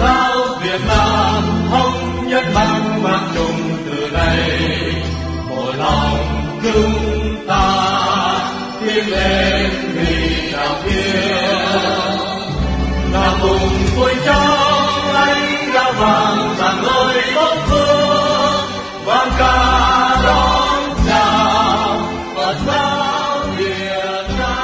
giáo Việt Nam thống nhất mang mang chung từ đây. Một lòng chúng ta tiến lên vì đạo kia là cùng tôi trong anh đã vàng rằng lời bốc phương vang ca đón chào Phật giáo Việt Nam.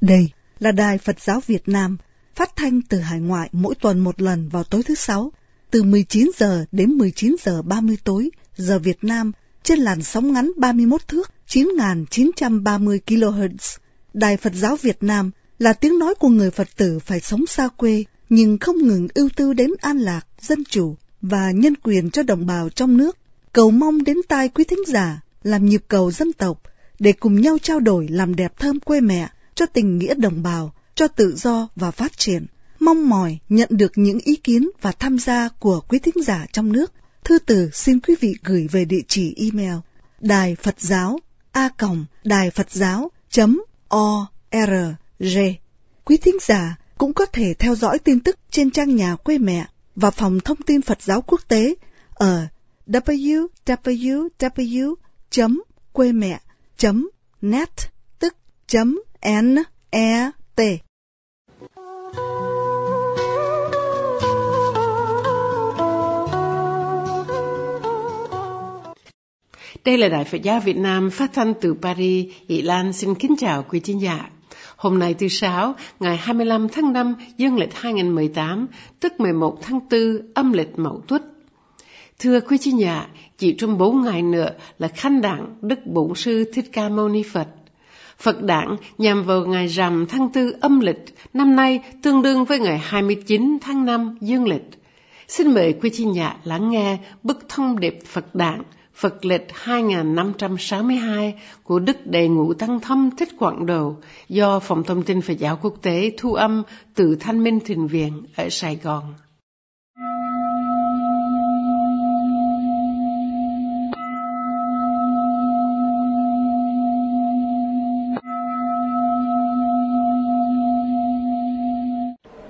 Đây là Đài Phật giáo Việt Nam, phát thanh từ hải ngoại mỗi tuần một lần vào tối thứ sáu, từ 19 giờ đến 19 giờ 30 tối giờ Việt Nam trên làn sóng ngắn 31 thước 9.930 kHz. Đài Phật giáo Việt Nam là tiếng nói của người Phật tử phải sống xa quê, nhưng không ngừng ưu tư đến an lạc, dân chủ và nhân quyền cho đồng bào trong nước. Cầu mong đến tai quý thính giả, làm nhịp cầu dân tộc, để cùng nhau trao đổi làm đẹp thơm quê mẹ, cho tình nghĩa đồng bào, cho tự do và phát triển. Mong mỏi nhận được những ý kiến và tham gia của quý thính giả trong nước. Thư từ xin quý vị gửi về địa chỉ email đài Phật giáo a còng đài Phật giáo chấm o r g. Quý thính giả cũng có thể theo dõi tin tức trên trang nhà quê mẹ và phòng thông tin Phật giáo quốc tế ở www quê mẹ net Đây là Đài Phật giáo Việt Nam phát thanh từ Paris. Ý Lan xin kính chào quý khán giả. Hôm nay thứ Sáu, ngày 25 tháng 5, dương lịch 2018, tức 11 tháng 4, âm lịch Mậu Tuất. Thưa quý khán giả, chỉ trong 4 ngày nữa là khánh đản Đức Bổn Sư Thích Ca Mâu Ni Phật. Phật đản nhằm vào ngày rằm tháng 4 âm lịch, năm nay tương đương với ngày 29 tháng 5 dương lịch. Xin mời quý chi giả lắng nghe bức thông điệp Phật đản Phật lịch 2562 của Đức Đại Ngũ Tăng Thâm Thích Quảng Đồ do Phòng Thông tin Phật giáo Quốc tế thu âm từ Thanh Minh Thịnh Viện ở Sài Gòn.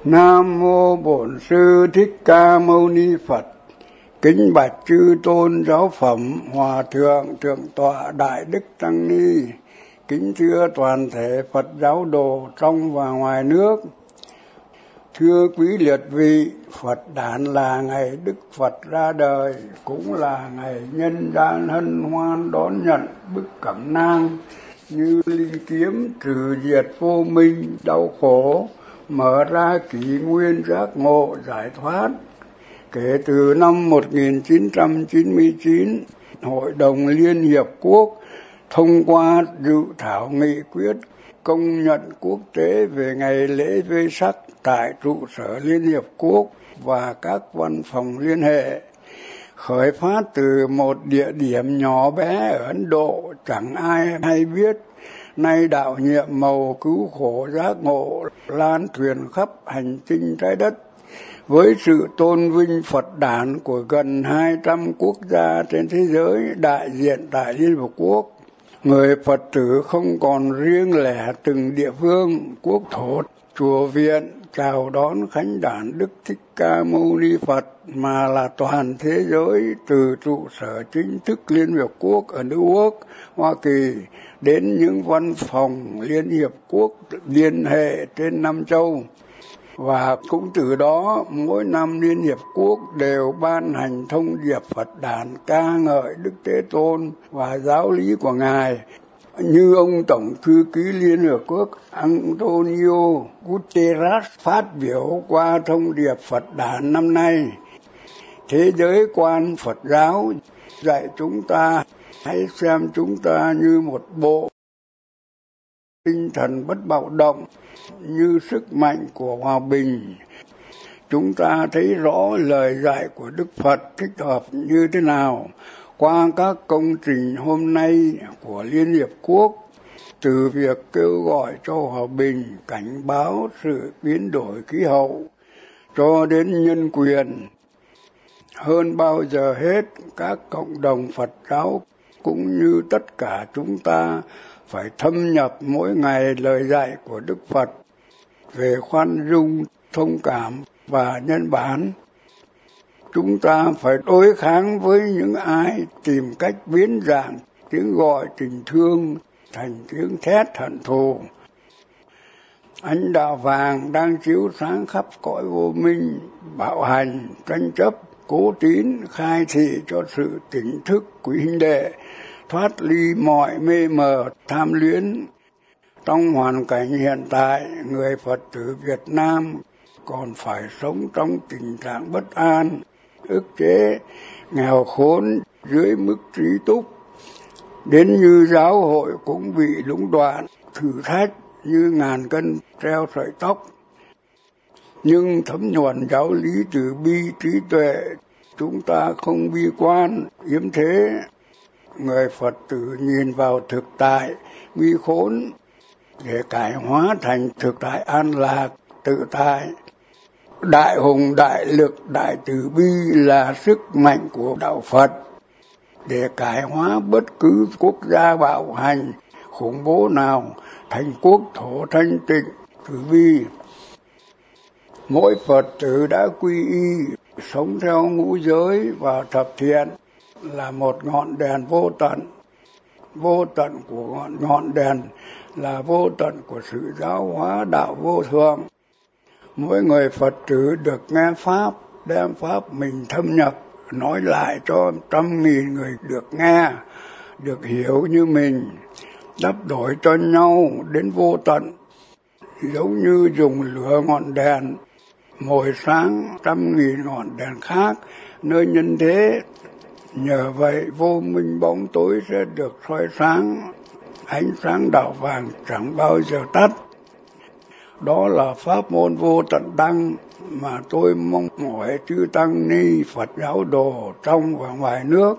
Nam mô Bổn Sư Thích Ca Mâu Ni Phật. Kính bạch chư tôn giáo phẩm Hòa Thượng Thượng tọa Đại Đức Tăng Ni, kính thưa toàn thể Phật giáo đồ trong và ngoài nước. Thưa quý liệt vị, Phật đản là ngày Đức Phật ra đời, cũng là ngày nhân gian hân hoan đón nhận bức cẩm nang như linh kiếm trừ diệt vô minh đau khổ, mở ra kỷ nguyên giác ngộ giải thoát Kể từ năm 1999, Hội đồng Liên Hiệp Quốc thông qua dự thảo nghị quyết công nhận quốc tế về ngày lễ vê sắc tại trụ sở Liên Hiệp Quốc và các văn phòng liên hệ khởi phát từ một địa điểm nhỏ bé ở Ấn Độ chẳng ai hay biết. Nay đạo nhiệm màu cứu khổ giác ngộ lan truyền khắp hành tinh trái đất với sự tôn vinh Phật đản của gần 200 quốc gia trên thế giới đại diện tại Liên Hợp Quốc, người Phật tử không còn riêng lẻ từng địa phương, quốc thổ, chùa viện chào đón khánh đản Đức Thích Ca Mâu Ni Phật mà là toàn thế giới từ trụ sở chính thức Liên Hiệp Quốc ở New York, Hoa Kỳ đến những văn phòng Liên Hiệp Quốc liên hệ trên nam châu và cũng từ đó, mỗi năm Liên Hiệp Quốc đều ban hành thông điệp Phật đàn ca ngợi Đức Thế Tôn và giáo lý của Ngài như ông Tổng Thư ký Liên Hợp Quốc Antonio Guterres phát biểu qua thông điệp Phật đàn năm nay. Thế giới quan Phật giáo dạy chúng ta, hãy xem chúng ta như một bộ tinh thần bất bạo động như sức mạnh của hòa bình. Chúng ta thấy rõ lời dạy của đức phật thích hợp như thế nào qua các công trình hôm nay của liên hiệp quốc. Từ việc kêu gọi cho hòa bình cảnh báo sự biến đổi khí hậu cho đến nhân quyền. Hơn bao giờ hết, các cộng đồng phật giáo cũng như tất cả chúng ta phải thâm nhập mỗi ngày lời dạy của Đức Phật về khoan dung, thông cảm và nhân bản. Chúng ta phải đối kháng với những ai tìm cách biến dạng tiếng gọi tình thương thành tiếng thét hận thù. Ánh đạo vàng đang chiếu sáng khắp cõi vô minh, bạo hành, tranh chấp, cố tín, khai thị cho sự tỉnh thức quý huynh đệ, thoát ly mọi mê mờ, tham luyến. Trong hoàn cảnh hiện tại, người Phật tử Việt Nam còn phải sống trong tình trạng bất an, ức chế, nghèo khốn dưới mức trí túc. Đến như giáo hội cũng bị lũng đoạn, thử thách như ngàn cân treo sợi tóc. Nhưng thấm nhuần giáo lý từ bi trí tuệ, chúng ta không bi quan, yếm thế. Người Phật tử nhìn vào thực tại, bi khốn, để cải hóa thành thực tại an lạc, tự tại. Đại hùng, đại lực, đại từ bi là sức mạnh của đạo Phật. Để cải hóa bất cứ quốc gia bạo hành khủng bố nào thành quốc thổ thanh tịnh từ bi. Mỗi phật tử đã quy y sống theo ngũ giới và thập thiện là một ngọn đèn vô tận. Vô tận của ngọn ngọn đèn là vô tận của sự giáo hóa đạo vô thượng mỗi người phật tử được nghe pháp, đem pháp mình thâm nhập, nói lại cho trăm nghìn người được nghe, được hiểu như mình, đắp đổi cho nhau đến vô tận. Giống như dùng lửa ngọn đèn mồi sáng trăm nghìn ngọn đèn khác, nơi nhân thế nhờ vậy vô minh bóng tối sẽ được soi sáng. Ánh sáng đạo vàng chẳng bao giờ tắt. Đó là pháp môn vô tận đăng mà tôi mong mỏi chư tăng ni Phật giáo đồ trong và ngoài nước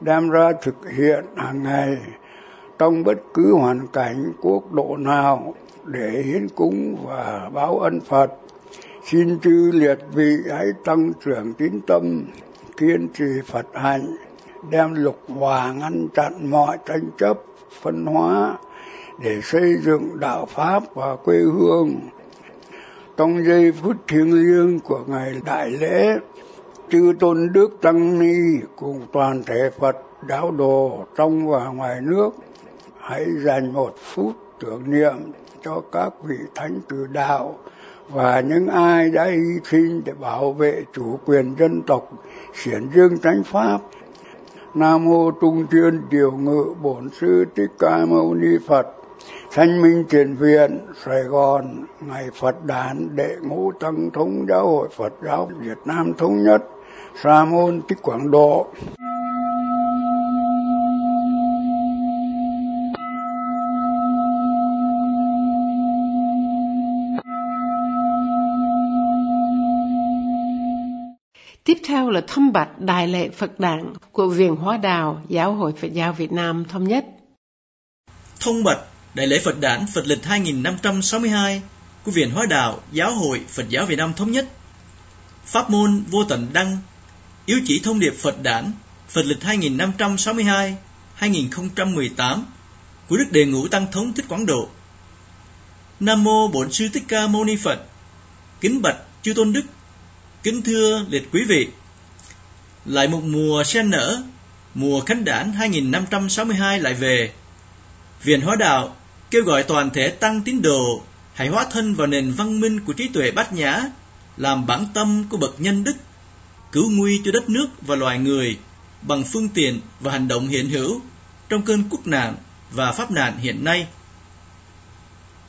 đem ra thực hiện hàng ngày trong bất cứ hoàn cảnh quốc độ nào để hiến cúng và báo ân Phật. Xin chư liệt vị hãy tăng trưởng tín tâm, kiên trì Phật hạnh, đem lục hòa ngăn chặn mọi tranh chấp, phân hóa để xây dựng đạo Pháp và quê hương. Trong giây phút thiêng liêng của ngày đại lễ, chư tôn đức tăng ni cùng toàn thể Phật giáo đồ trong và ngoài nước hãy dành một phút tưởng niệm cho các vị thánh tử đạo và những ai đã hy sinh để bảo vệ chủ quyền dân tộc, xiển dương tránh pháp. Nam mô Trung Thiên Điều Ngự Bổn Sư Thích Ca Mâu Ni Phật. Thanh Minh Thiền Viện, Sài Gòn, Ngày Phật Đản Đệ Ngũ Tăng Thống Giáo hội Phật giáo Việt Nam Thống Nhất, Sa Môn Thích Quảng Độ. Tiếp theo là thăm bạch Đại lễ Phật Đản của Viện Hóa Đào Giáo hội Phật giáo Việt Nam Thống nhất. Thông bạch Đại lễ Phật Đản Phật lịch 2562 của Viện Hóa Đạo Giáo hội Phật giáo Việt Nam Thống nhất. Pháp môn vô tận đăng, Yếu chỉ thông điệp Phật Đản Phật lịch 2562 2018 của Đức Đề Ngũ Tăng Thống Thích Quảng Độ. Nam mô Bổn Sư Thích Ca Mâu Ni Phật. Kính bạch chư tôn đức Kính thưa liệt quý vị, lại một mùa sen nở, mùa khánh đản 2562 lại về. Viện Hóa Đạo kêu gọi toàn thể tăng tín đồ hãy hóa thân vào nền văn minh của trí tuệ bát nhã, làm bản tâm của bậc nhân đức, cứu nguy cho đất nước và loài người bằng phương tiện và hành động hiện hữu trong cơn quốc nạn và pháp nạn hiện nay.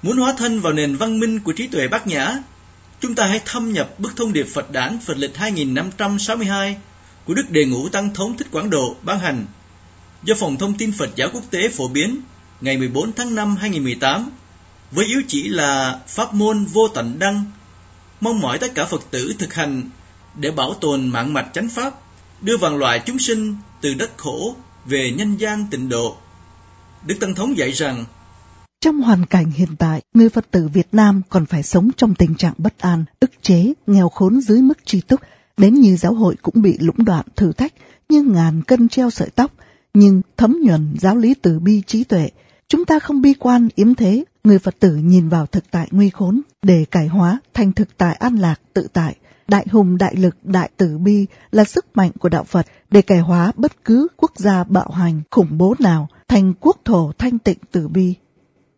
Muốn hóa thân vào nền văn minh của trí tuệ bát nhã Chúng ta hãy thâm nhập bức thông điệp Phật đản Phật lịch 2562 của Đức Đề Ngũ Tăng Thống Thích Quảng Độ ban hành do Phòng Thông tin Phật giáo Quốc tế phổ biến, ngày 14 tháng 5 2018 với yếu chỉ là pháp môn vô tận đăng, mong mỏi tất cả Phật tử thực hành để bảo tồn mạng mạch chánh pháp, đưa vạn loại chúng sinh từ đất khổ về nhân gian tịnh độ. Đức Tăng Thống dạy rằng trong hoàn cảnh hiện tại, người Phật tử Việt Nam còn phải sống trong tình trạng bất an, ức chế, nghèo khốn dưới mức tri túc, đến như giáo hội cũng bị lũng đoạn thử thách như ngàn cân treo sợi tóc, nhưng thấm nhuần giáo lý từ bi trí tuệ. Chúng ta không bi quan yếm thế, người Phật tử nhìn vào thực tại nguy khốn để cải hóa thành thực tại an lạc tự tại. Đại hùng đại lực đại tử bi là sức mạnh của đạo Phật để cải hóa bất cứ quốc gia bạo hành khủng bố nào thành quốc thổ thanh tịnh tử bi.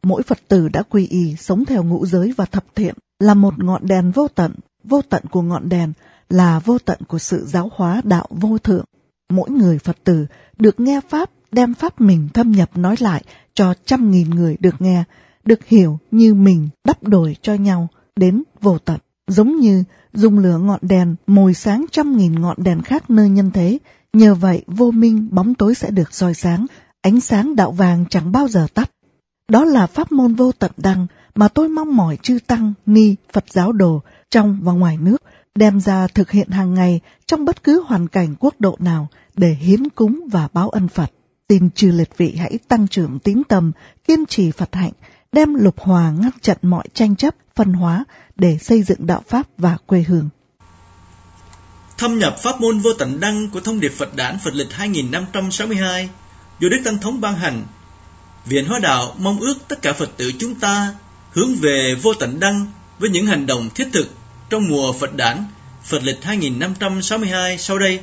Mỗi Phật tử đã quy y sống theo ngũ giới và thập thiện là một ngọn đèn vô tận, vô tận của ngọn đèn là vô tận của sự giáo hóa đạo vô thượng. Mỗi người Phật tử được nghe Pháp, đem Pháp mình thâm nhập nói lại cho trăm nghìn người được nghe, được hiểu như mình đắp đổi cho nhau đến vô tận. Giống như dùng lửa ngọn đèn mồi sáng trăm nghìn ngọn đèn khác nơi nhân thế, nhờ vậy vô minh bóng tối sẽ được soi sáng, ánh sáng đạo vàng chẳng bao giờ tắt. Đó là pháp môn vô tận đăng mà tôi mong mỏi chư tăng, ni, Phật giáo đồ trong và ngoài nước đem ra thực hiện hàng ngày trong bất cứ hoàn cảnh quốc độ nào để hiến cúng và báo ân Phật. Xin chư liệt vị hãy tăng trưởng tín tâm, kiên trì Phật hạnh, đem lục hòa ngăn chặn mọi tranh chấp, phân hóa để xây dựng đạo Pháp và quê hương. Thâm nhập pháp môn vô tận đăng của thông điệp Phật đản Phật lịch 2562 do Đức Tăng Thống ban hành, Viện Hóa Đạo mong ước tất cả Phật tử chúng ta hướng về vô tận đăng với những hành động thiết thực trong mùa Phật đản Phật lịch 2562 sau đây.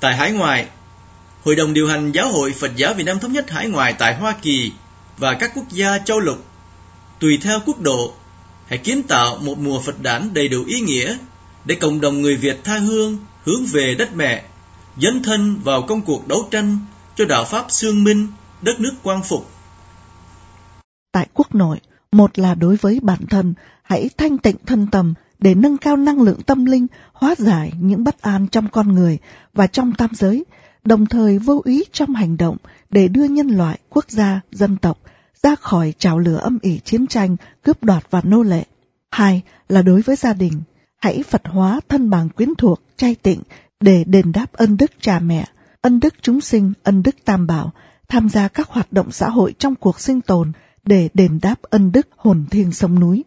Tại hải ngoại, Hội đồng điều hành Giáo hội Phật giáo Việt Nam Thống nhất hải ngoại tại Hoa Kỳ và các quốc gia châu lục, tùy theo quốc độ, hãy kiến tạo một mùa Phật đản đầy đủ ý nghĩa để cộng đồng người Việt tha hương hướng về đất mẹ, dấn thân vào công cuộc đấu tranh cho đạo Pháp xương minh, đất nước quang phục. Tại quốc nội, một là đối với bản thân, hãy thanh tịnh thân tâm để nâng cao năng lượng tâm linh, hóa giải những bất an trong con người và trong tam giới, đồng thời vô ý trong hành động để đưa nhân loại, quốc gia, dân tộc ra khỏi trào lửa âm ỉ chiến tranh, cướp đoạt và nô lệ. Hai là đối với gia đình, hãy Phật hóa thân bằng quyến thuộc, trai tịnh để đền đáp ân đức cha mẹ, ân đức chúng sinh, ân đức tam bảo, tham gia các hoạt động xã hội trong cuộc sinh tồn để đền đáp ân đức hồn thiêng sông núi.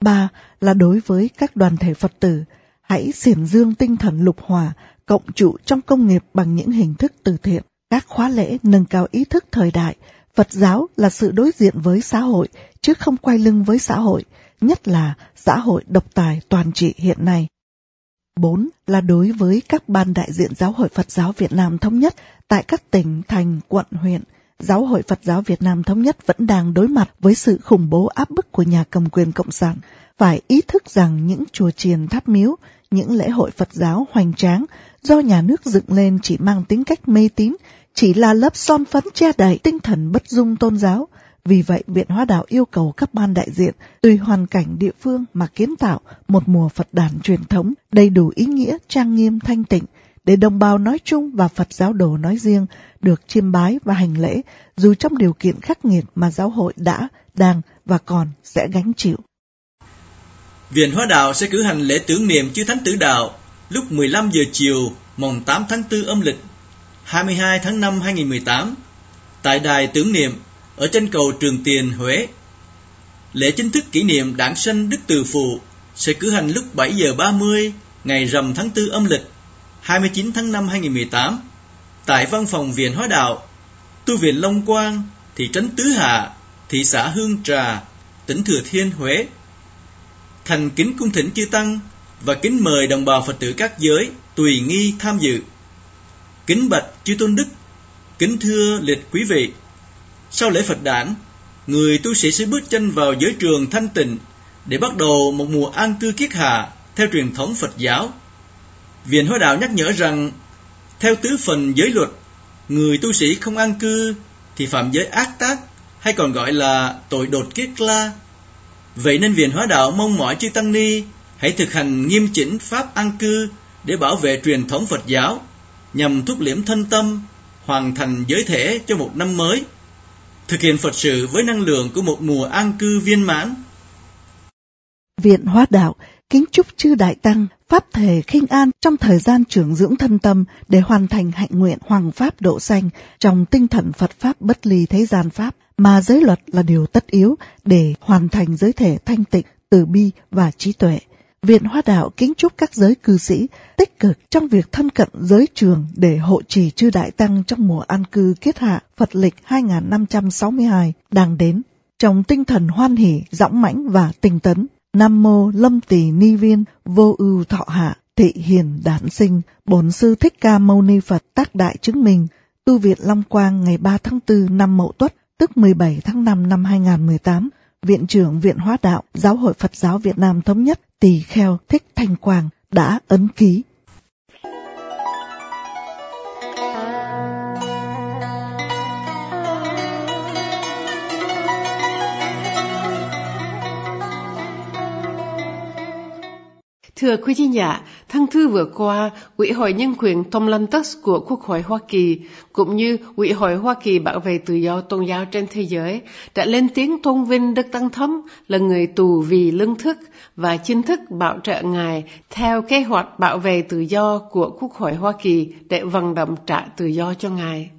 Ba là đối với các đoàn thể Phật tử, hãy xiển dương tinh thần lục hòa, cộng trụ trong công nghiệp bằng những hình thức từ thiện, các khóa lễ nâng cao ý thức thời đại. Phật giáo là sự đối diện với xã hội, chứ không quay lưng với xã hội, nhất là xã hội độc tài toàn trị hiện nay. 4 là đối với các ban đại diện Giáo hội Phật giáo Việt Nam Thống nhất tại các tỉnh, thành, quận, huyện. Giáo hội Phật giáo Việt Nam Thống nhất vẫn đang đối mặt với sự khủng bố áp bức của nhà cầm quyền Cộng sản. Phải ý thức rằng những chùa chiền tháp miếu, những lễ hội Phật giáo hoành tráng do nhà nước dựng lên chỉ mang tính cách mê tín, chỉ là lớp son phấn che đậy tinh thần bất dung tôn giáo, vì vậy, Viện Hóa Đạo yêu cầu các ban đại diện tùy hoàn cảnh địa phương mà kiến tạo một mùa Phật đàn truyền thống đầy đủ ý nghĩa, trang nghiêm, thanh tịnh, để đồng bào nói chung và Phật giáo đồ nói riêng được chiêm bái và hành lễ dù trong điều kiện khắc nghiệt mà giáo hội đã, đang và còn sẽ gánh chịu. Viện Hóa Đạo sẽ cử hành lễ tưởng niệm chư Thánh Tử Đạo lúc 15 giờ chiều mùng 8 tháng 4 âm lịch 22 tháng 5 2018 tại đài tưởng niệm ở trên cầu Trường Tiền, Huế. Lễ chính thức kỷ niệm đảng sinh Đức Từ Phụ sẽ cử hành lúc 7 giờ 30 ngày rằm tháng 4 âm lịch 29 tháng 5 2018 tại văn phòng Viện Hóa Đạo, tu viện Long Quang, thị trấn Tứ Hạ, thị xã Hương Trà, tỉnh Thừa Thiên, Huế. Thành kính cung thỉnh chư tăng và kính mời đồng bào Phật tử các giới tùy nghi tham dự. Kính bạch chư tôn đức, kính thưa liệt quý vị. Sau lễ Phật đản, người tu sĩ sẽ bước chân vào giới trường thanh tịnh để bắt đầu một mùa an cư kiết hạ theo truyền thống Phật giáo. Viện Hóa Đạo nhắc nhở rằng, theo tứ phần giới luật, người tu sĩ không an cư thì phạm giới ác tác hay còn gọi là tội đột kiết la. Vậy nên Viện Hóa Đạo mong mỏi chư Tăng Ni hãy thực hành nghiêm chỉnh Pháp an cư để bảo vệ truyền thống Phật giáo, nhằm thúc liễm thân tâm, hoàn thành giới thể cho một năm mới thực hiện Phật sự với năng lượng của một mùa an cư viên mãn. Viện Hóa Đạo kính chúc chư Đại Tăng Pháp thể khinh an trong thời gian trưởng dưỡng thân tâm để hoàn thành hạnh nguyện hoàng Pháp độ sanh trong tinh thần Phật Pháp bất ly thế gian Pháp mà giới luật là điều tất yếu để hoàn thành giới thể thanh tịnh, từ bi và trí tuệ. Viện Hoa Đạo kính chúc các giới cư sĩ tích cực trong việc thân cận giới trường để hộ trì chư đại tăng trong mùa an cư kiết hạ Phật lịch 2562 đang đến. trong tinh thần hoan hỷ, dõng mãnh và tinh tấn. Nam mô Lâm Tỳ Ni Viên, vô ưu thọ hạ, thị hiền đản sinh, bổn sư Thích Ca Mâu Ni Phật tác đại chứng minh, tu viện Long Quang ngày 3 tháng 4 năm Mậu Tuất, tức 17 tháng 5 năm 2018, Viện trưởng Viện Hóa Đạo, Giáo hội Phật giáo Việt Nam Thống nhất, Tỳ Kheo Thích Thanh Quang đã ấn ký. Thưa quý vị giả, tháng thư vừa qua, Ủy hội Nhân quyền Tom Lantos của Quốc hội Hoa Kỳ, cũng như Ủy hội Hoa Kỳ bảo vệ tự do tôn giáo trên thế giới, đã lên tiếng tôn vinh Đức Tăng thấm là người tù vì lương thức và chính thức bảo trợ Ngài theo kế hoạch bảo vệ tự do của Quốc hội Hoa Kỳ để vận động trả tự do cho Ngài.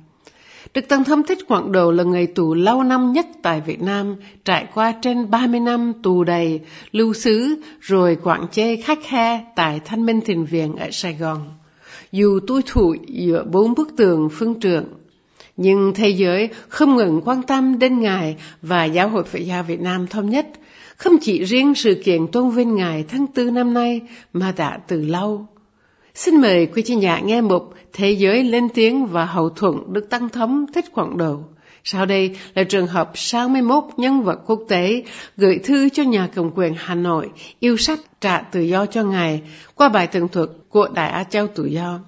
Đức Tăng thâm Thích Quảng đầu là người tù lâu năm nhất tại Việt Nam, trải qua trên 30 năm tù đầy, lưu xứ, rồi quản chế khách khe tại Thanh Minh Thịnh Viện ở Sài Gòn. Dù tôi thụ giữa bốn bức tường phương trượng, nhưng thế giới không ngừng quan tâm đến Ngài và Giáo hội Phật giáo Việt Nam thống nhất, không chỉ riêng sự kiện tôn vinh Ngài tháng tư năm nay mà đã từ lâu. Xin mời quý chị nhà nghe mục Thế giới lên tiếng và hậu thuẫn được tăng thống thích quảng độ. Sau đây là trường hợp 61 nhân vật quốc tế gửi thư cho nhà cầm quyền Hà Nội yêu sách trả tự do cho Ngài qua bài tường thuật của Đại Á Châu Tự Do.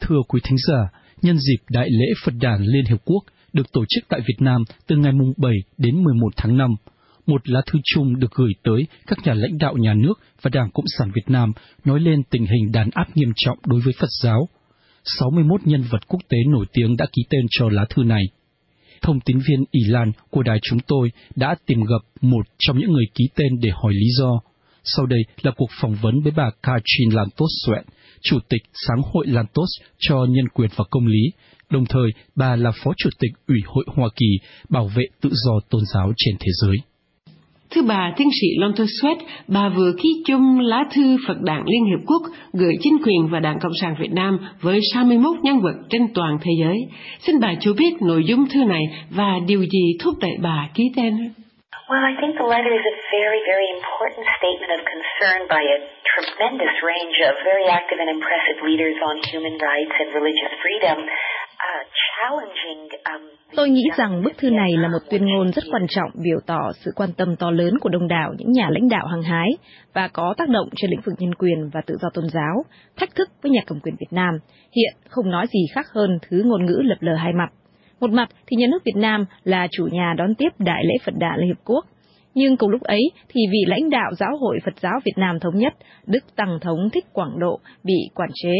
Thưa quý thính giả, nhân dịp Đại lễ Phật đàn Liên Hiệp Quốc được tổ chức tại Việt Nam từ ngày 7 đến 11 tháng 5, một lá thư chung được gửi tới các nhà lãnh đạo nhà nước và Đảng Cộng sản Việt Nam nói lên tình hình đàn áp nghiêm trọng đối với Phật giáo. 61 nhân vật quốc tế nổi tiếng đã ký tên cho lá thư này. Thông tín viên Ý Lan của đài chúng tôi đã tìm gặp một trong những người ký tên để hỏi lý do. Sau đây là cuộc phỏng vấn với bà Katrin Lantos Suet, Chủ tịch Sáng hội Lantos cho Nhân quyền và Công lý, đồng thời bà là Phó Chủ tịch Ủy hội Hoa Kỳ bảo vệ tự do tôn giáo trên thế giới. Thưa bà tiến sĩ Lonto Sweat, bà vừa ký chung lá thư Phật Đảng Liên Hiệp Quốc gửi chính quyền và Đảng Cộng sản Việt Nam với 61 nhân vật trên toàn thế giới. Xin bà cho biết nội dung thư này và điều gì thúc đẩy bà ký tên? Well, I think the letter is a very, very important statement of concern by a tremendous range of very active and impressive leaders on human rights and religious freedom. Tôi nghĩ rằng bức thư này là một tuyên ngôn rất quan trọng biểu tỏ sự quan tâm to lớn của đông đảo những nhà lãnh đạo hăng hái và có tác động trên lĩnh vực nhân quyền và tự do tôn giáo, thách thức với nhà cầm quyền Việt Nam, hiện không nói gì khác hơn thứ ngôn ngữ lập lờ hai mặt. Một mặt thì nhà nước Việt Nam là chủ nhà đón tiếp Đại lễ Phật Đản Liên Hiệp Quốc, nhưng cùng lúc ấy thì vị lãnh đạo Giáo hội Phật giáo Việt Nam Thống nhất, Đức Tăng Thống Thích Quảng Độ bị quản chế.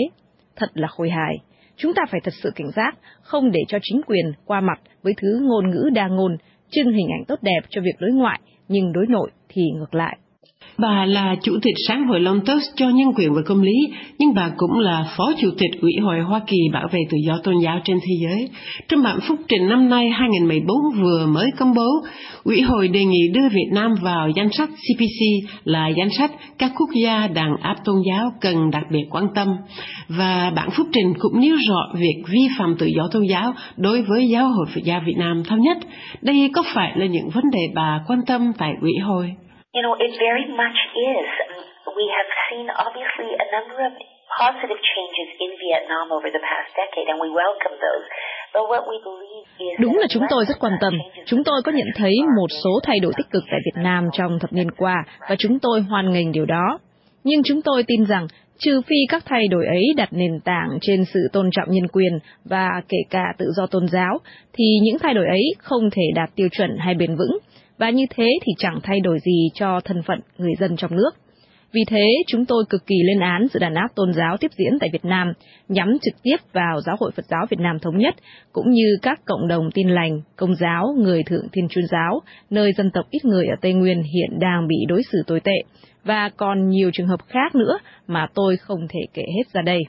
Thật là khôi hài. Chúng ta phải thật sự cảnh giác, không để cho chính quyền qua mặt với thứ ngôn ngữ đa ngôn, trưng hình ảnh tốt đẹp cho việc đối ngoại, nhưng đối nội thì ngược lại. Bà là Chủ tịch Sáng hội Lontos cho nhân quyền và công lý, nhưng bà cũng là Phó Chủ tịch Ủy hội Hoa Kỳ bảo vệ tự do tôn giáo trên thế giới. Trong bản phúc trình năm nay 2014 vừa mới công bố, Ủy hội đề nghị đưa Việt Nam vào danh sách CPC là danh sách các quốc gia đàn áp tôn giáo cần đặc biệt quan tâm. Và bản phúc trình cũng nêu rõ việc vi phạm tự do tôn giáo đối với Giáo hội Phật giáo Việt Nam thấp nhất. Đây có phải là những vấn đề bà quan tâm tại Ủy hội? You know, it very much is. We have seen obviously a number of positive changes in Vietnam over the past decade, and we welcome those. Đúng là chúng tôi rất quan tâm. Chúng tôi có nhận thấy một số thay đổi tích cực tại Việt Nam trong thập niên qua và chúng tôi hoan nghênh điều đó. Nhưng chúng tôi tin rằng trừ phi các thay đổi ấy đặt nền tảng trên sự tôn trọng nhân quyền và kể cả tự do tôn giáo, thì những thay đổi ấy không thể đạt tiêu chuẩn hay bền vững, và như thế thì chẳng thay đổi gì cho thân phận người dân trong nước. Vì thế, chúng tôi cực kỳ lên án sự đàn áp tôn giáo tiếp diễn tại Việt Nam, nhắm trực tiếp vào Giáo hội Phật giáo Việt Nam Thống nhất, cũng như các cộng đồng tin lành, công giáo, người thượng thiên chuyên giáo, nơi dân tộc ít người ở Tây Nguyên hiện đang bị đối xử tồi tệ, và còn nhiều trường hợp khác nữa mà tôi không thể kể hết ra đây.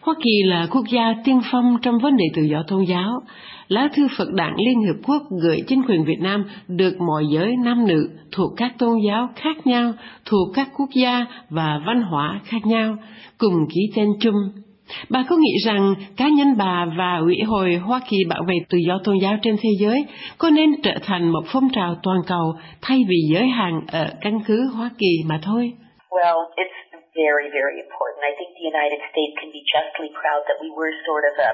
Hoa Kỳ là quốc gia tiên phong trong vấn đề tự do tôn giáo. Lá thư Phật Đảng Liên hiệp Quốc gửi chính quyền Việt Nam được mọi giới nam nữ thuộc các tôn giáo khác nhau, thuộc các quốc gia và văn hóa khác nhau, cùng ký tên chung. Bà có nghĩ rằng cá nhân bà và Ủy hội Hoa Kỳ bảo vệ tự do tôn giáo trên thế giới có nên trở thành một phong trào toàn cầu thay vì giới hạn ở căn cứ Hoa Kỳ mà thôi? Well, it's very, very important. I think the United States can be justly proud that we were sort of a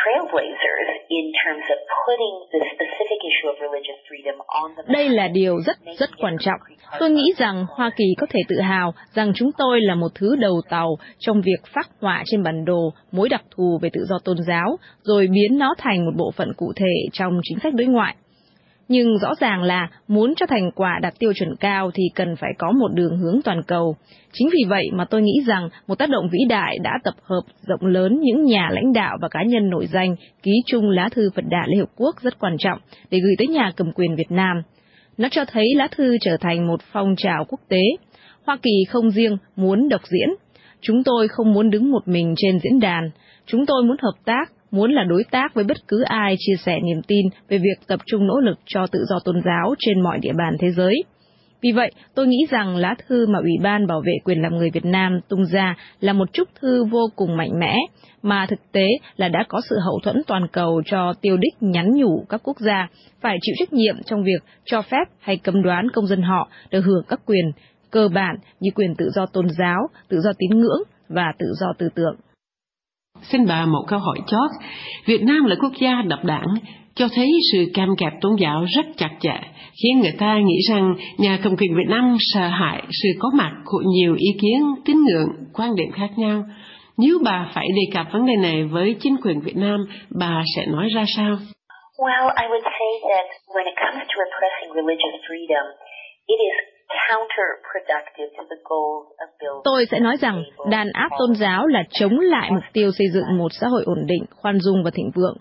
trailblazers in terms of putting the specific issue of religious freedom on the Đây là điều rất rất quan trọng. Tôi nghĩ rằng Hoa Kỳ có thể tự hào rằng chúng tôi là một thứ đầu tàu trong việc phát họa trên bản đồ mối đặc thù về tự do tôn giáo, rồi biến nó thành một bộ phận cụ thể trong chính sách đối ngoại. Nhưng rõ ràng là muốn cho thành quả đạt tiêu chuẩn cao thì cần phải có một đường hướng toàn cầu. Chính vì vậy mà tôi nghĩ rằng một tác động vĩ đại đã tập hợp rộng lớn những nhà lãnh đạo và cá nhân nổi danh, ký chung lá thư Phật Đà Liên Hợp Quốc rất quan trọng để gửi tới nhà cầm quyền Việt Nam. Nó cho thấy lá thư trở thành một phong trào quốc tế. Hoa Kỳ không riêng muốn độc diễn. Chúng tôi không muốn đứng một mình trên diễn đàn. Chúng tôi muốn hợp tác muốn là đối tác với bất cứ ai chia sẻ niềm tin về việc tập trung nỗ lực cho tự do tôn giáo trên mọi địa bàn thế giới. Vì vậy, tôi nghĩ rằng lá thư mà Ủy ban Bảo vệ quyền làm người Việt Nam tung ra là một chúc thư vô cùng mạnh mẽ, mà thực tế là đã có sự hậu thuẫn toàn cầu cho tiêu đích nhắn nhủ các quốc gia phải chịu trách nhiệm trong việc cho phép hay cấm đoán công dân họ được hưởng các quyền cơ bản như quyền tự do tôn giáo, tự do tín ngưỡng và tự do tư tưởng. Xin bà một câu hỏi chót. Việt Nam là quốc gia độc đảng, cho thấy sự cam kẹp tôn giáo rất chặt chẽ, khiến người ta nghĩ rằng nhà cầm quyền Việt Nam sợ hãi sự có mặt của nhiều ý kiến, tín ngưỡng, quan điểm khác nhau. Nếu bà phải đề cập vấn đề này với chính quyền Việt Nam, bà sẽ nói ra sao? Well, I would say that when it comes to repressing religious freedom, it is Tôi sẽ nói rằng đàn áp tôn giáo là chống lại mục tiêu xây dựng một xã hội ổn định, khoan dung và thịnh vượng.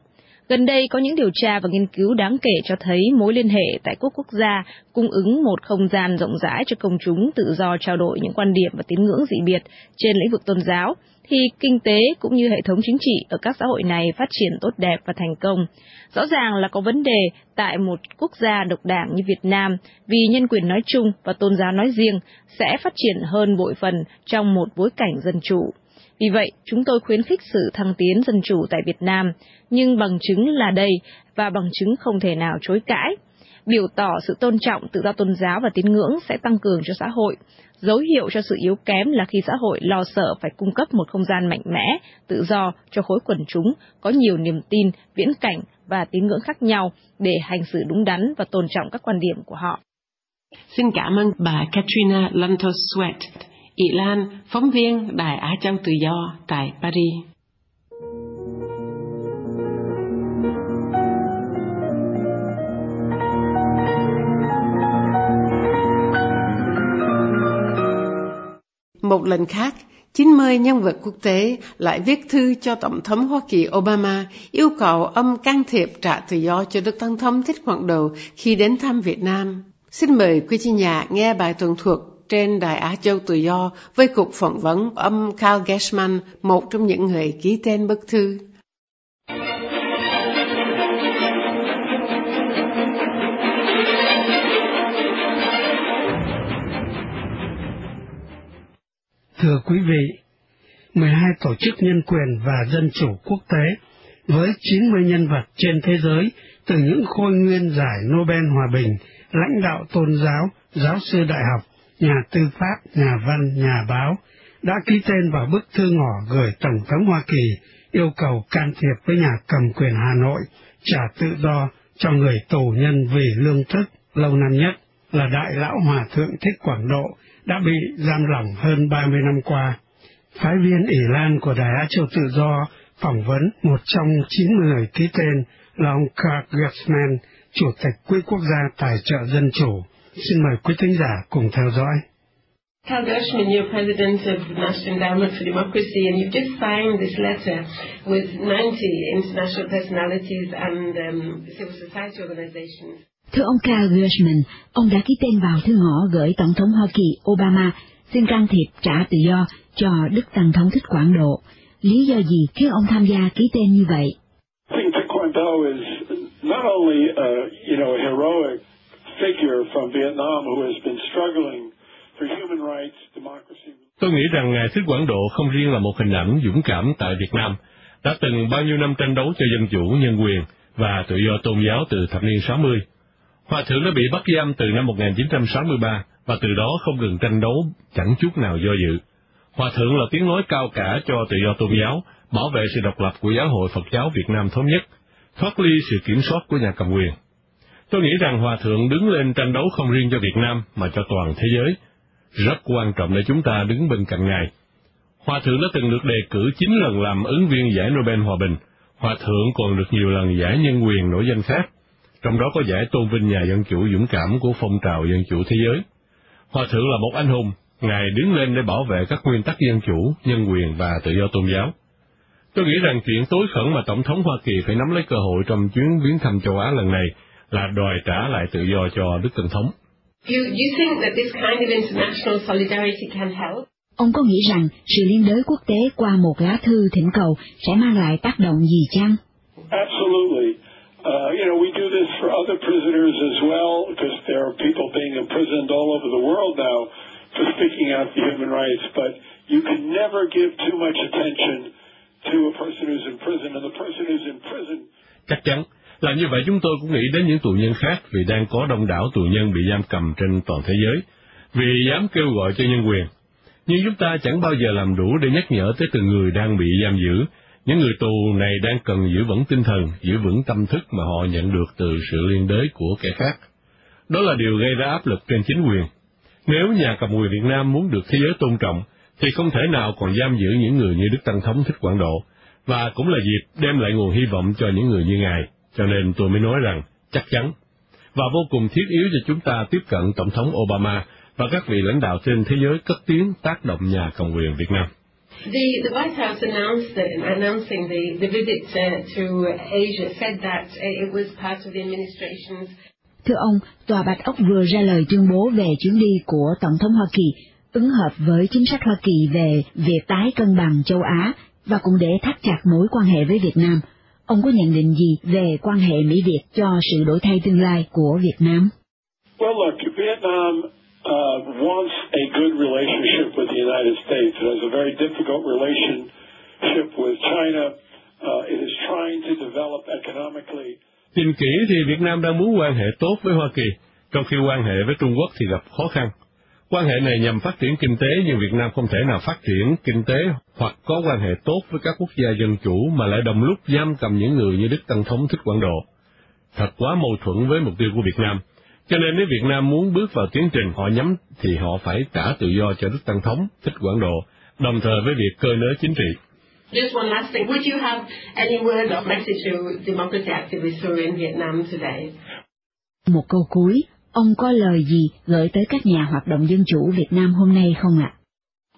Gần đây có những điều tra và nghiên cứu đáng kể cho thấy mối liên hệ tại quốc quốc gia cung ứng một không gian rộng rãi cho công chúng tự do trao đổi những quan điểm và tín ngưỡng dị biệt trên lĩnh vực tôn giáo, thì kinh tế cũng như hệ thống chính trị ở các xã hội này phát triển tốt đẹp và thành công. Rõ ràng là có vấn đề tại một quốc gia độc đảng như Việt Nam vì nhân quyền nói chung và tôn giáo nói riêng sẽ phát triển hơn bội phần trong một bối cảnh dân chủ. Vì vậy, chúng tôi khuyến khích sự thăng tiến dân chủ tại Việt Nam, nhưng bằng chứng là đây và bằng chứng không thể nào chối cãi. Biểu tỏ sự tôn trọng tự do tôn giáo và tín ngưỡng sẽ tăng cường cho xã hội. Dấu hiệu cho sự yếu kém là khi xã hội lo sợ phải cung cấp một không gian mạnh mẽ, tự do cho khối quần chúng, có nhiều niềm tin, viễn cảnh và tín ngưỡng khác nhau để hành xử đúng đắn và tôn trọng các quan điểm của họ. Xin cảm ơn bà Katrina Lantos Sweat, Ý Lan, phóng viên Đài Á Châu Tự Do tại Paris. Một lần khác, 90 nhân vật quốc tế lại viết thư cho Tổng thống Hoa Kỳ Obama yêu cầu ông can thiệp trả tự do cho Đức Tổng thống Thích Quảng Đầu khi đến thăm Việt Nam. Xin mời quý chi nhà nghe bài tuần thuộc trên Đài Á Châu Tự Do với cuộc phỏng vấn ông Carl Gershman, một trong những người ký tên bức thư. Thưa quý vị, 12 tổ chức nhân quyền và dân chủ quốc tế với 90 nhân vật trên thế giới từ những khôi nguyên giải Nobel Hòa Bình, lãnh đạo tôn giáo, giáo sư đại học, nhà tư pháp, nhà văn, nhà báo đã ký tên vào bức thư ngỏ gửi Tổng thống Hoa Kỳ yêu cầu can thiệp với nhà cầm quyền Hà Nội trả tự do cho người tù nhân vì lương thức lâu năm nhất là Đại Lão Hòa Thượng Thích Quảng Độ đã bị giam lỏng hơn 30 năm qua. Phái viên ỷ Lan của Đài Á Châu Tự Do phỏng vấn một trong 90 người ký tên là ông Kirk Gersman, Chủ tịch Quỹ Quốc gia Tài trợ Dân Chủ. Xin mời quý thính giả cùng theo dõi. Carl Gershman, you're president of the National Endowment for Democracy, and you've just signed this letter with 90 international personalities and um, civil society organizations. Thưa ông Carl Gershman, ông đã ký tên vào thư ngõ gửi Tổng thống Hoa Kỳ Obama xin can thiệp trả tự do cho Đức Tăng thống Thích Quảng Độ. lý do gì khiến ông tham gia ký tên như vậy? Tôi nghĩ rằng Ngài Thích Quảng Độ không riêng là một hình ảnh dũng cảm tại Việt Nam, đã từng bao nhiêu năm tranh đấu cho dân chủ, nhân quyền và tự do tôn giáo từ thập niên 60. Hòa thượng đã bị bắt giam từ năm 1963 và từ đó không ngừng tranh đấu chẳng chút nào do dự. Hòa thượng là tiếng nói cao cả cho tự do tôn giáo, bảo vệ sự độc lập của giáo hội Phật giáo Việt Nam thống nhất, thoát ly sự kiểm soát của nhà cầm quyền. Tôi nghĩ rằng Hòa Thượng đứng lên tranh đấu không riêng cho Việt Nam mà cho toàn thế giới. Rất quan trọng để chúng ta đứng bên cạnh Ngài. Hòa Thượng đã từng được đề cử 9 lần làm ứng viên giải Nobel Hòa Bình. Hòa Thượng còn được nhiều lần giải nhân quyền nổi danh khác, trong đó có giải tôn vinh nhà dân chủ dũng cảm của phong trào dân chủ thế giới. Hòa Thượng là một anh hùng, Ngài đứng lên để bảo vệ các nguyên tắc dân chủ, nhân quyền và tự do tôn giáo. Tôi nghĩ rằng chuyện tối khẩn mà Tổng thống Hoa Kỳ phải nắm lấy cơ hội trong chuyến viếng thăm châu Á lần này là đòi trả lại tự do cho Đức Tổng thống. You, you think that this kind of international solidarity can help? Ông có nghĩ rằng sự liên đới quốc tế qua một lá thư thỉnh cầu sẽ mang lại tác động gì chăng? Absolutely. Uh, you know, we do this for other prisoners as well because there are people being imprisoned all over the world now for speaking out for human rights, but you can never give too much attention to a person who's in prison, and the person who's in prison. Chắc chắn, là như vậy chúng tôi cũng nghĩ đến những tù nhân khác vì đang có đông đảo tù nhân bị giam cầm trên toàn thế giới, vì dám kêu gọi cho nhân quyền. Nhưng chúng ta chẳng bao giờ làm đủ để nhắc nhở tới từng người đang bị giam giữ. Những người tù này đang cần giữ vững tinh thần, giữ vững tâm thức mà họ nhận được từ sự liên đới của kẻ khác. Đó là điều gây ra áp lực trên chính quyền. Nếu nhà cầm quyền Việt Nam muốn được thế giới tôn trọng, thì không thể nào còn giam giữ những người như Đức Tăng Thống Thích Quảng Độ, và cũng là dịp đem lại nguồn hy vọng cho những người như Ngài. Cho nên tôi mới nói rằng, chắc chắn, và vô cùng thiết yếu cho chúng ta tiếp cận Tổng thống Obama và các vị lãnh đạo trên thế giới cất tiếng tác động nhà cầm quyền Việt Nam. The, the White House announced that, announcing the, the visit uh, to Asia said that it was part of the administration's Thưa ông, Tòa Bạch Ốc vừa ra lời tuyên bố về chuyến đi của Tổng thống Hoa Kỳ, ứng hợp với chính sách Hoa Kỳ về việc tái cân bằng châu Á và cũng để thắt chặt mối quan hệ với Việt Nam. Ông có nhận định gì về quan hệ Mỹ-Việt cho sự đổi thay tương lai của Việt Nam? Well, look, Vietnam uh, wants a good relationship with the United States. It has a very difficult relationship with China. Uh, it is trying to develop economically. Nhìn kỹ thì Việt Nam đang muốn quan hệ tốt với Hoa Kỳ, trong khi quan hệ với Trung Quốc thì gặp khó khăn. Quan hệ này nhằm phát triển kinh tế nhưng Việt Nam không thể nào phát triển kinh tế hoặc có quan hệ tốt với các quốc gia dân chủ mà lại đồng lúc giam cầm những người như Đức Tăng Thống Thích Quảng Độ. Thật quá mâu thuẫn với mục tiêu của Việt Nam. Cho nên nếu Việt Nam muốn bước vào tiến trình họ nhắm thì họ phải trả tự do cho Đức Tăng Thống Thích Quảng Độ, đồng thời với việc cơ nới chính trị. Just one last thing. Would you have any word of message to democracy activists who are in Vietnam today? Một câu cuối, ông có lời gì gửi tới các nhà hoạt động dân chủ Việt Nam hôm nay không ạ?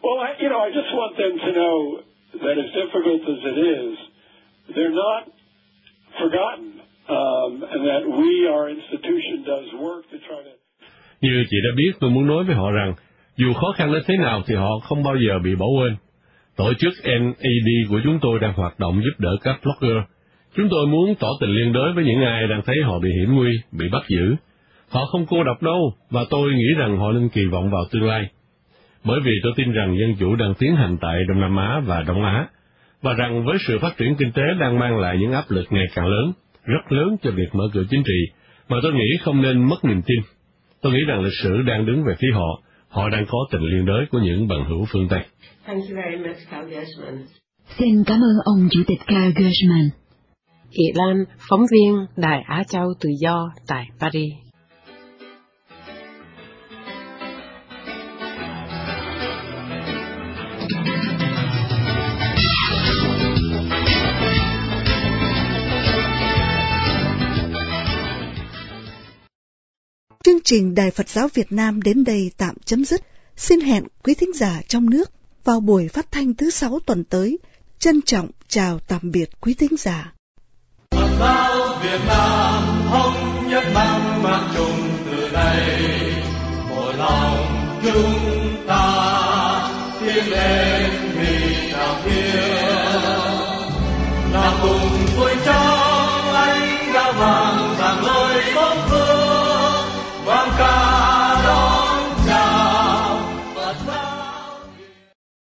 Well, I, you know, I just want them to know that as difficult as it is, they're not forgotten, um, and that we, our institution, does work to try to. Như chị đã biết, tôi muốn nói với họ rằng, dù khó khăn đến thế nào thì họ không bao giờ bị bỏ quên. Tổ chức NAD của chúng tôi đang hoạt động giúp đỡ các blogger. Chúng tôi muốn tỏ tình liên đới với những ai đang thấy họ bị hiểm nguy, bị bắt giữ. Họ không cô độc đâu, và tôi nghĩ rằng họ nên kỳ vọng vào tương lai. Bởi vì tôi tin rằng dân chủ đang tiến hành tại Đông Nam Á và Đông Á, và rằng với sự phát triển kinh tế đang mang lại những áp lực ngày càng lớn, rất lớn cho việc mở cửa chính trị, mà tôi nghĩ không nên mất niềm tin. Tôi nghĩ rằng lịch sử đang đứng về phía họ, họ đang có tình liên đới của những bằng hữu phương Tây. Thank you very much, Carl Gershman. Xin cảm ơn ông Chủ tịch Carl Gershman. Ị Lan, phóng viên Đài Á Châu Tự Do tại Paris. trình Đài Phật giáo Việt Nam đến đây tạm chấm dứt. Xin hẹn quý thính giả trong nước vào buổi phát thanh thứ sáu tuần tới. Trân trọng chào tạm biệt quý thính giả. Phật giáo Việt Nam thống nhất mang mang chung từ nay mỗi lòng chúng ta tiến lên vì đạo thiên là cùng vui trong anh đã vàng vàng lời bóng vương